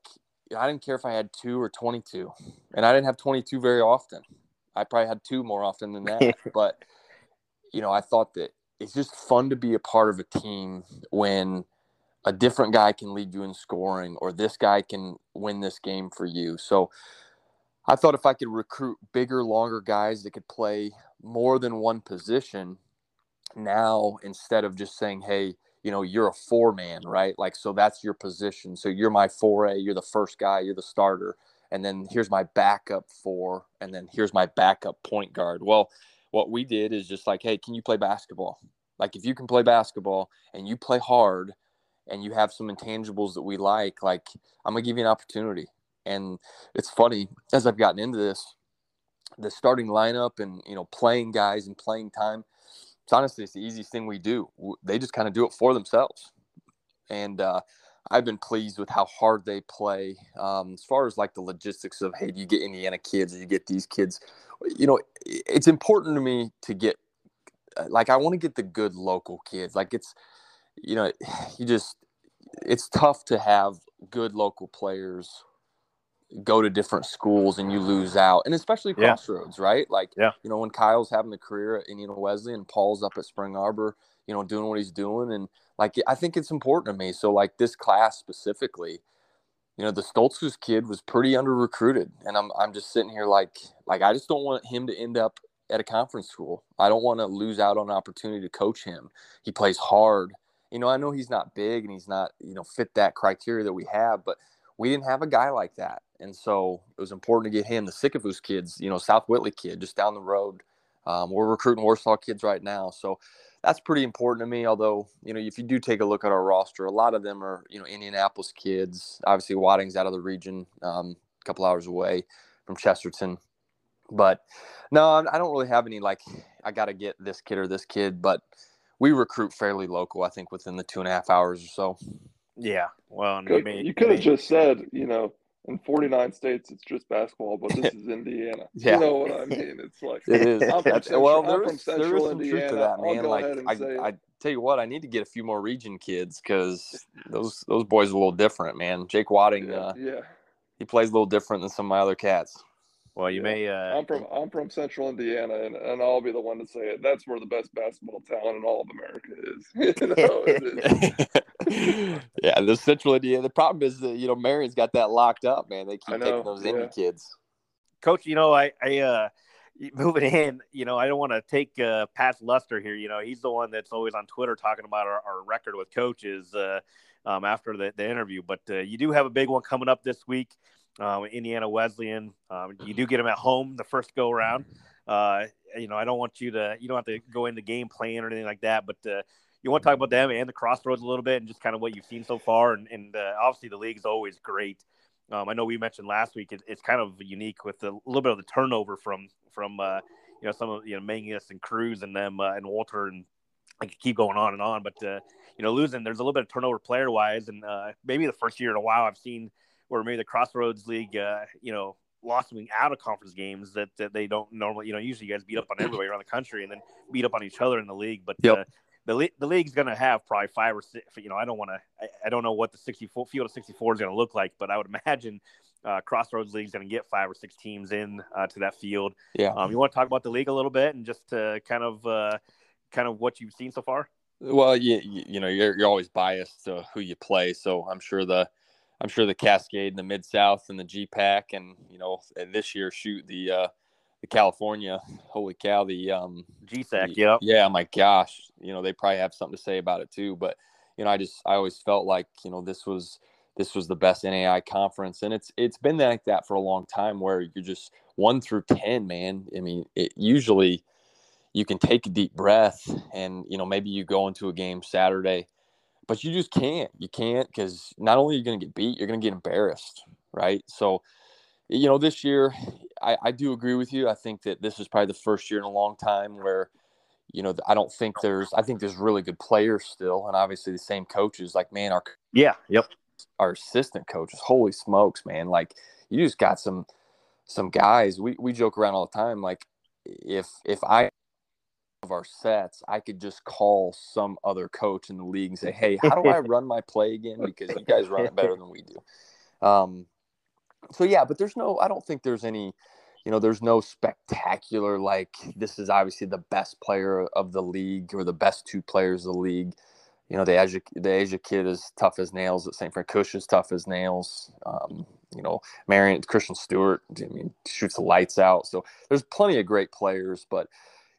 I didn't care if I had two or 22, and I didn't have 22 very often. I probably had two more often than that. but, you know, I thought that it's just fun to be a part of a team when a different guy can lead you in scoring or this guy can win this game for you. So I thought if I could recruit bigger, longer guys that could play more than one position, now instead of just saying, hey, you know, you're a four man, right? Like, so that's your position. So you're my 4A, you're the first guy, you're the starter. And then here's my backup four, and then here's my backup point guard. Well, what we did is just like, hey, can you play basketball? Like, if you can play basketball and you play hard and you have some intangibles that we like, like, I'm to give you an opportunity. And it's funny, as I've gotten into this, the starting lineup and, you know, playing guys and playing time, it's honestly it's the easiest thing we do. They just kind of do it for themselves, and uh, I've been pleased with how hard they play. Um, as far as like the logistics of hey, do you get Indiana kids? Do you get these kids? You know, it's important to me to get uh, like I want to get the good local kids. Like it's you know, you just it's tough to have good local players go to different schools and you lose out, and especially Crossroads, yeah. right? Like, yeah. you know, when Kyle's having the career at Indiana Wesleyan and Paul's up at Spring Arbor, you know, doing what he's doing, and like, I think it's important to me. So, like, this class specifically, you know, the Stoltzfus kid was pretty under recruited, and I'm I'm just sitting here like, like I just don't want him to end up at a conference school. I don't want to lose out on an opportunity to coach him. He plays hard. You know, I know he's not big and he's not, you know, fit that criteria that we have, but we didn't have a guy like that. And so it was important to get him, the Sickafus kids, you know, South Whitley kid just down the road. Um, we're recruiting Warsaw kids right now, so that's pretty important to me. Although, you know, if you do take a look at our roster, a lot of them are, you know, Indianapolis kids. Obviously, Wadding's out of the region, um, a couple hours away from Chesterton. But no, I don't really have any like I got to get this kid or this kid. But we recruit fairly local. I think within the two and a half hours or so. Yeah. Well, could, you, you could have just said, you know, in 49 states it's just basketball, but this is Indiana. yeah. You know what I mean? It's like it is. Central, well, there is, there is some Indiana. truth to that, man. Like I, I tell you what, I need to get a few more region kids because those those boys are a little different, man. Jake Wadding, yeah, uh, yeah, he plays a little different than some of my other cats. Well, you yeah. may. Uh, I'm from I'm from Central Indiana, and, and I'll be the one to say it. That's where the best basketball talent in all of America is. you know, yeah, the Central Indiana. The problem is that you know Marian's got that locked up, man. They keep taking those yeah. Indy kids. Coach, you know, I I uh, moving in, you know, I don't want to take uh, Pat's luster here. You know, he's the one that's always on Twitter talking about our, our record with coaches uh, um, after the, the interview. But uh, you do have a big one coming up this week um, Indiana Wesleyan. Um, you do get them at home the first go around. Uh, you know, I don't want you to, you don't have to go into game plan or anything like that, but uh, you want to talk about them and the crossroads a little bit and just kind of what you've seen so far. And, and uh, obviously, the league is always great. Um, I know we mentioned last week it, it's kind of unique with a little bit of the turnover from from uh, you know some of you know Mangas and Cruz and them uh, and Walter and I could keep going on and on, but uh, you know losing there's a little bit of turnover player wise and uh, maybe the first year in a while I've seen or maybe the Crossroads League, uh, you know, lost something out of conference games that, that they don't normally, you know, usually you guys beat up on everybody around the country and then beat up on each other in the league. But yep. The, the league's going to have probably five or six, you know, I don't want to, I, I, don't know what the 64 field of 64 is going to look like, but I would imagine uh, Crossroads League's going to get five or six teams in uh, to that field. Yeah. Um, you want to talk about the league a little bit and just uh, kind of, uh, kind of what you've seen so far? Well, you, you know, you're, you're always biased to who you play. So I'm sure the, I'm sure the Cascade and the Mid South and the GPAC and you know and this year shoot the uh, the California. Holy cow, the um, GSAC. Yeah. Yeah. My gosh, you know they probably have something to say about it too. But you know, I just I always felt like you know this was this was the best NAI conference, and it's it's been like that for a long time where you're just one through ten, man. I mean, it usually you can take a deep breath and you know maybe you go into a game Saturday but you just can't. You can't because not only are you going to get beat, you're going to get embarrassed, right? So, you know, this year, I, I do agree with you. I think that this is probably the first year in a long time where, you know, I don't think there's. I think there's really good players still, and obviously the same coaches. Like, man, our yeah, yep, our assistant coaches. Holy smokes, man! Like, you just got some some guys. We we joke around all the time. Like, if if I of our sets, I could just call some other coach in the league and say, "Hey, how do I run my play again? Because you guys run it better than we do." Um, so yeah, but there's no. I don't think there's any. You know, there's no spectacular like this is obviously the best player of the league or the best two players of the league. You know, the Asia the Asia kid is tough as nails. St. Francis is tough as nails. Um, you know, Marian Christian Stewart, I mean, shoots the lights out. So there's plenty of great players, but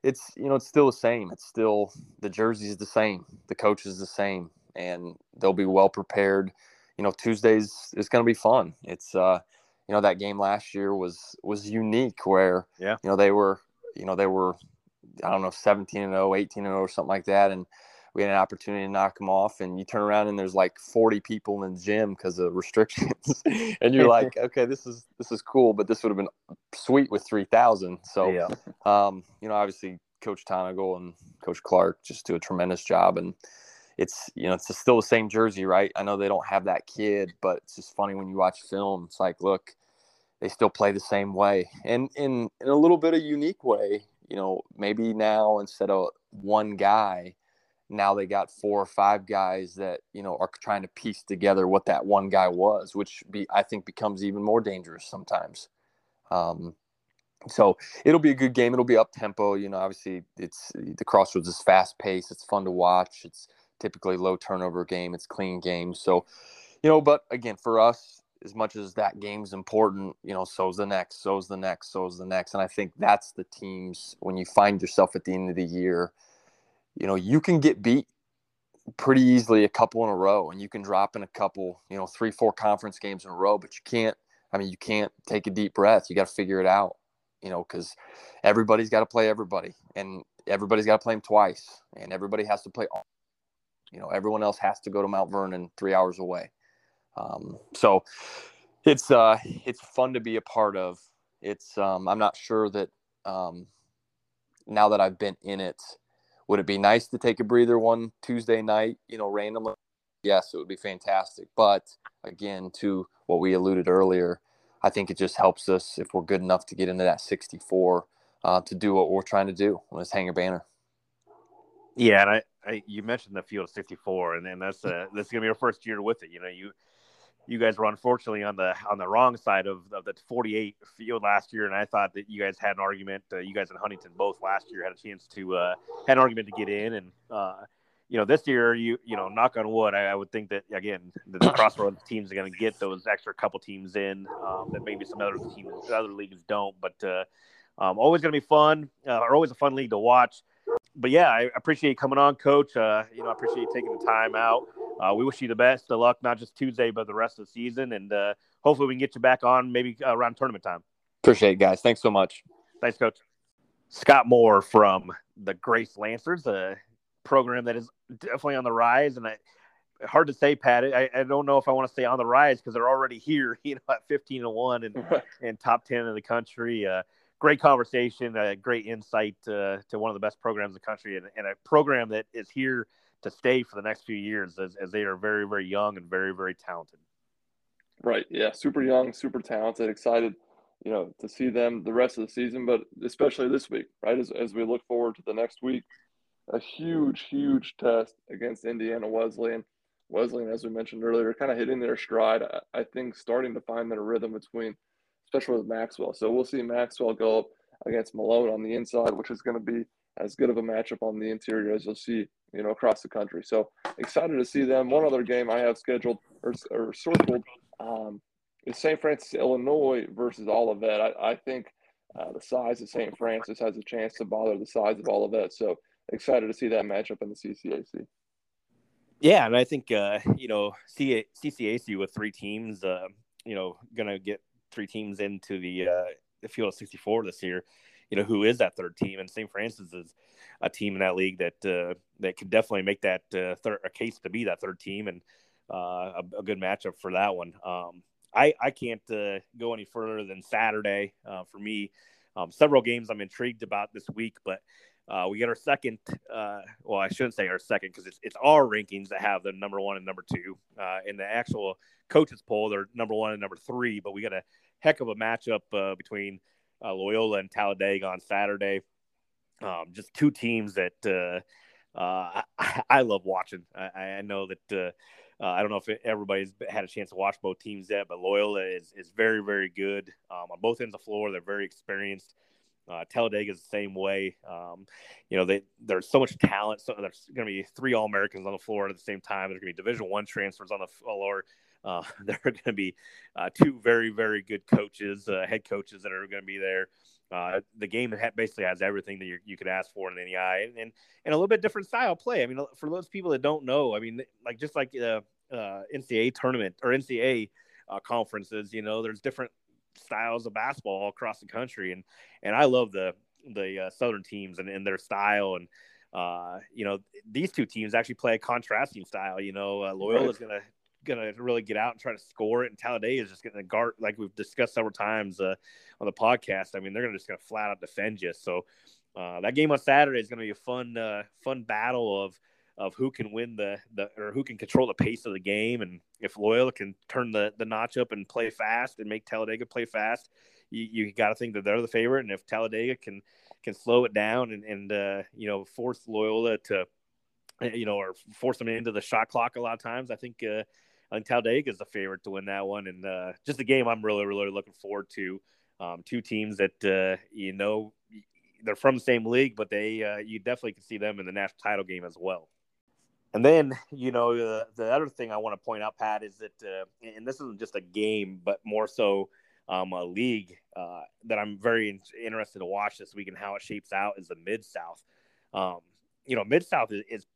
it's you know it's still the same. It's still the jersey is the same, the coach is the same, and they'll be well prepared. You know, Tuesdays is going to be fun. It's uh, you know that game last year was was unique where yeah you know they were you know they were I don't know 17 and 0, 18 and 0 or something like that, and we had an opportunity to knock them off and you turn around and there's like 40 people in the gym because of restrictions and you're like okay this is this is cool but this would have been sweet with 3000 so yeah. um, you know obviously coach Tonagel and coach Clark just do a tremendous job and it's you know it's still the same jersey right? I know they don't have that kid but it's just funny when you watch film it's like look they still play the same way. And in in a little bit of unique way you know maybe now instead of one guy now they got four or five guys that you know are trying to piece together what that one guy was which be i think becomes even more dangerous sometimes. Um, so it'll be a good game. It'll be up tempo you know obviously it's the crossroads is fast paced it's fun to watch it's typically low turnover game it's clean game so you know but again for us as much as that game's important you know so's the next so's the next so's the next and i think that's the teams when you find yourself at the end of the year you know, you can get beat pretty easily a couple in a row and you can drop in a couple, you know, three, four conference games in a row, but you can't, I mean, you can't take a deep breath. You got to figure it out. you know, because everybody's got to play everybody, and everybody's got to play them twice, and everybody has to play. All, you know, everyone else has to go to Mount Vernon three hours away. Um, so it's uh, it's fun to be a part of. It's um, I'm not sure that um, now that I've been in it, would it be nice to take a breather one Tuesday night, you know, randomly? Yes, it would be fantastic. But again, to what we alluded earlier, I think it just helps us if we're good enough to get into that 64 uh, to do what we're trying to do. Let's hang a banner. Yeah, and I, I you mentioned the field of 64, and then that's uh, that's gonna be your first year with it. You know, you you guys were unfortunately on the on the wrong side of, of the 48 field last year, and I thought that you guys had an argument. Uh, you guys in Huntington both last year had a chance to uh, had an argument to get in, and uh, you know this year you you know knock on wood, I, I would think that again the, the Crossroads teams are going to get those extra couple teams in um, that maybe some other teams other leagues don't, but uh, um, always going to be fun, uh, or always a fun league to watch. But yeah, I appreciate you coming on, Coach. Uh, you know, I appreciate you taking the time out uh, we wish you the best of luck, not just Tuesday, but the rest of the season. And uh, hopefully we can get you back on maybe around tournament time. Appreciate it, guys. Thanks so much. Thanks, Coach. Scott Moore from the Grace Lancers, a program that is definitely on the rise. And I, hard to say, Pat. I, I don't know if I want to say on the rise because they're already here, you know, at 15 to 1 and, and top 10 in the country. Great conversation, uh, great insight uh, to one of the best programs in the country, and, and, a program that is here to stay for the next few years as, as they are very, very young and very, very talented. Right. Yeah. Super young, super talented. Excited, you know, to see them the rest of the season, but especially this week, right? As, as we look forward to the next week, a huge, huge test against Indiana Wesleyan. Wesleyan, as we mentioned earlier, kind of hitting their stride. I, I think starting to find their rhythm between, especially with Maxwell. So we'll see Maxwell go up against Malone on the inside, which is going to be as good of a matchup on the interior as you'll see you know, across the country. So excited to see them. One other game I have scheduled or, or circled um, is St. Francis, Illinois versus Olivet. I, I think uh, the size of St. Francis has a chance to bother the size of Olivet. So excited to see that matchup in the CCAC. Yeah, and I think uh, you know CCAC with three teams, uh, you know, gonna get three teams into the uh, the field of 64 this year you know, who is that third team? And St. Francis is a team in that league that uh, that could definitely make that uh, third a case to be that third team and uh, a, a, good matchup for that one. Um, I I can't uh, go any further than Saturday uh, for me. Um, several games I'm intrigued about this week, but uh, we get our second. Uh, well, I shouldn't say our second because it's it's our rankings that have the number one and number two. Uh, in the actual coaches poll, they're number one and number three. But we got a heck of a matchup uh, between uh, Loyola and Talladega on Saturday. Um, just two teams that uh, uh, I, I, love watching. I, I know that uh, I don't know if everybody's had a chance to watch both teams yet, but Loyola is is very very good um, on both ends of the floor. They're very experienced. Uh, Talladega is the same way. Um, you know, they, there's so much talent. So there's going to be three All Americans on the floor at the same time. There's going to be Division One transfers on the floor. Uh, there are going to be uh, two very, very good coaches, uh, head coaches that are going to be there. Uh, the game basically has everything that you could ask for in the NEI and, and, and a little bit different style play. I mean, for those people that don't know, I mean, like just like uh, uh, NCAA tournament or NCAA conferences, you know, there's different styles of basketball all across the country, and and I love the the Southern teams and, and their style and. Uh, you know, these two teams actually play a contrasting style. You know, uh, Loyola is going to to really get out and try to score it. And Talladega is just to guard, like we've discussed several times uh, on the podcast. I mean, they're to just to flat out defend you. So uh, that game on Saturday is to be a fun, uh, fun battle of of who can win the the or who can control the pace of the game. And if Loyola can turn the the notch up and play fast and make Talladega play fast, you, you got to think that they're the favorite. And if Talladega can can slow it down and and uh, you know force Loyola to you know, or force them into the shot clock a lot of times. I think uh, I think Talladega is the favorite to win that one, and uh, just a game I'm really, really looking forward to. Um, two teams that uh, you know they're from the same league, but they uh, you definitely can see them in the national title game as well. And then you know the the other thing I want to point out, Pat, is that uh, and this isn't just a game, but more so um, a league uh, that I'm very in- interested to watch this week and how it shapes out is the Mid South. Um, you know, Mid South is, is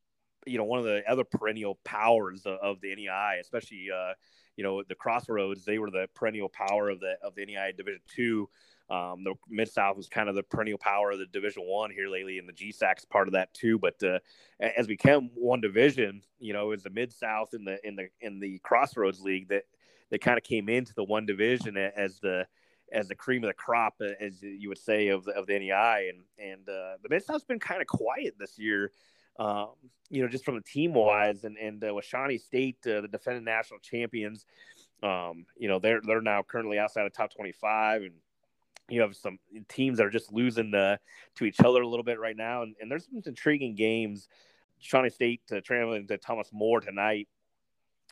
you know one of the other perennial powers of, of the NEI, especially uh, you know the Crossroads. They were the perennial power of the of the NEI Division Two Um, the Mid South was kind of the perennial power of the Division One here lately, and the GSAC's part of that too. But uh, as we become one division, you know, is the Mid South in the in the in the Crossroads League that they kind of came into the one division as the as the cream of the crop, uh, as you would say, of the, of the NEI. And and uh, the Mid South's been kind of quiet this year, um, you know, just from the team wise. And and uh, Shawnee State, uh, the defending national champions, um, you know, they're they're now currently outside of top twenty five, and you have some teams that are just losing the, to each other a little bit right now. And, and there's some intriguing games. Shawnee State uh, traveling to Thomas More tonight.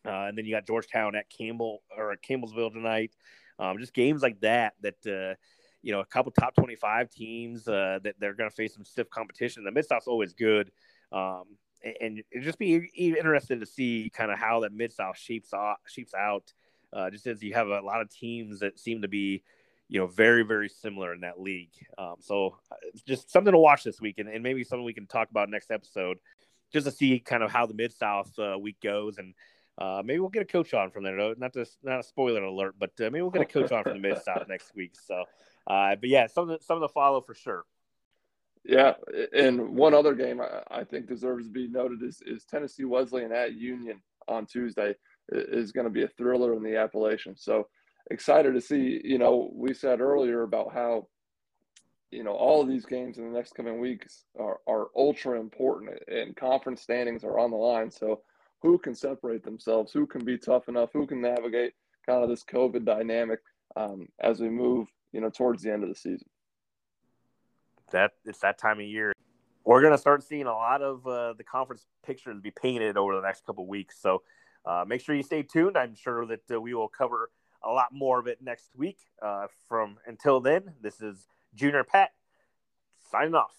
Uh, and then you got Georgetown at Campbell or at Campbellsville tonight. Um, just games like that that uh, you know a couple top 25 teams uh, that they're going to face some stiff competition. The Mid South's always good, um, and, and just be interested to see kind of how that Mid South shapes out. Shapes out uh, just as you have a lot of teams that seem to be you know very very similar in that league. Um, so uh, just something to watch this week, and, and, maybe something we can talk about next episode, just to see kind of how the Mid South uh, week goes and uh, maybe we'll get a coach on from there. Not just not a spoiler alert, but uh, maybe we'll get a coach on from the Mid South next week. So, uh, but yeah, some of the, some of the follow for sure. Yeah, and one other game I, think deserves to be noted is, is Tennessee Wesleyan at Union on Tuesday is going to be a thriller in the Appalachian. So excited to see. You know, we said earlier about how you know all of these games in the next coming weeks are, are ultra important and conference standings are on the line so who can separate themselves, who can be tough enough, who can navigate kind of this COVID dynamic um, as we move, you know, towards the end of the season. That it's that time of year. We're going to start seeing a lot of uh, the conference pictures be painted over the next couple weeks. So uh, make sure you stay tuned. I'm sure that uh, we will cover a lot more of it next week. Uh, from until then, this is Junior Pat signing off.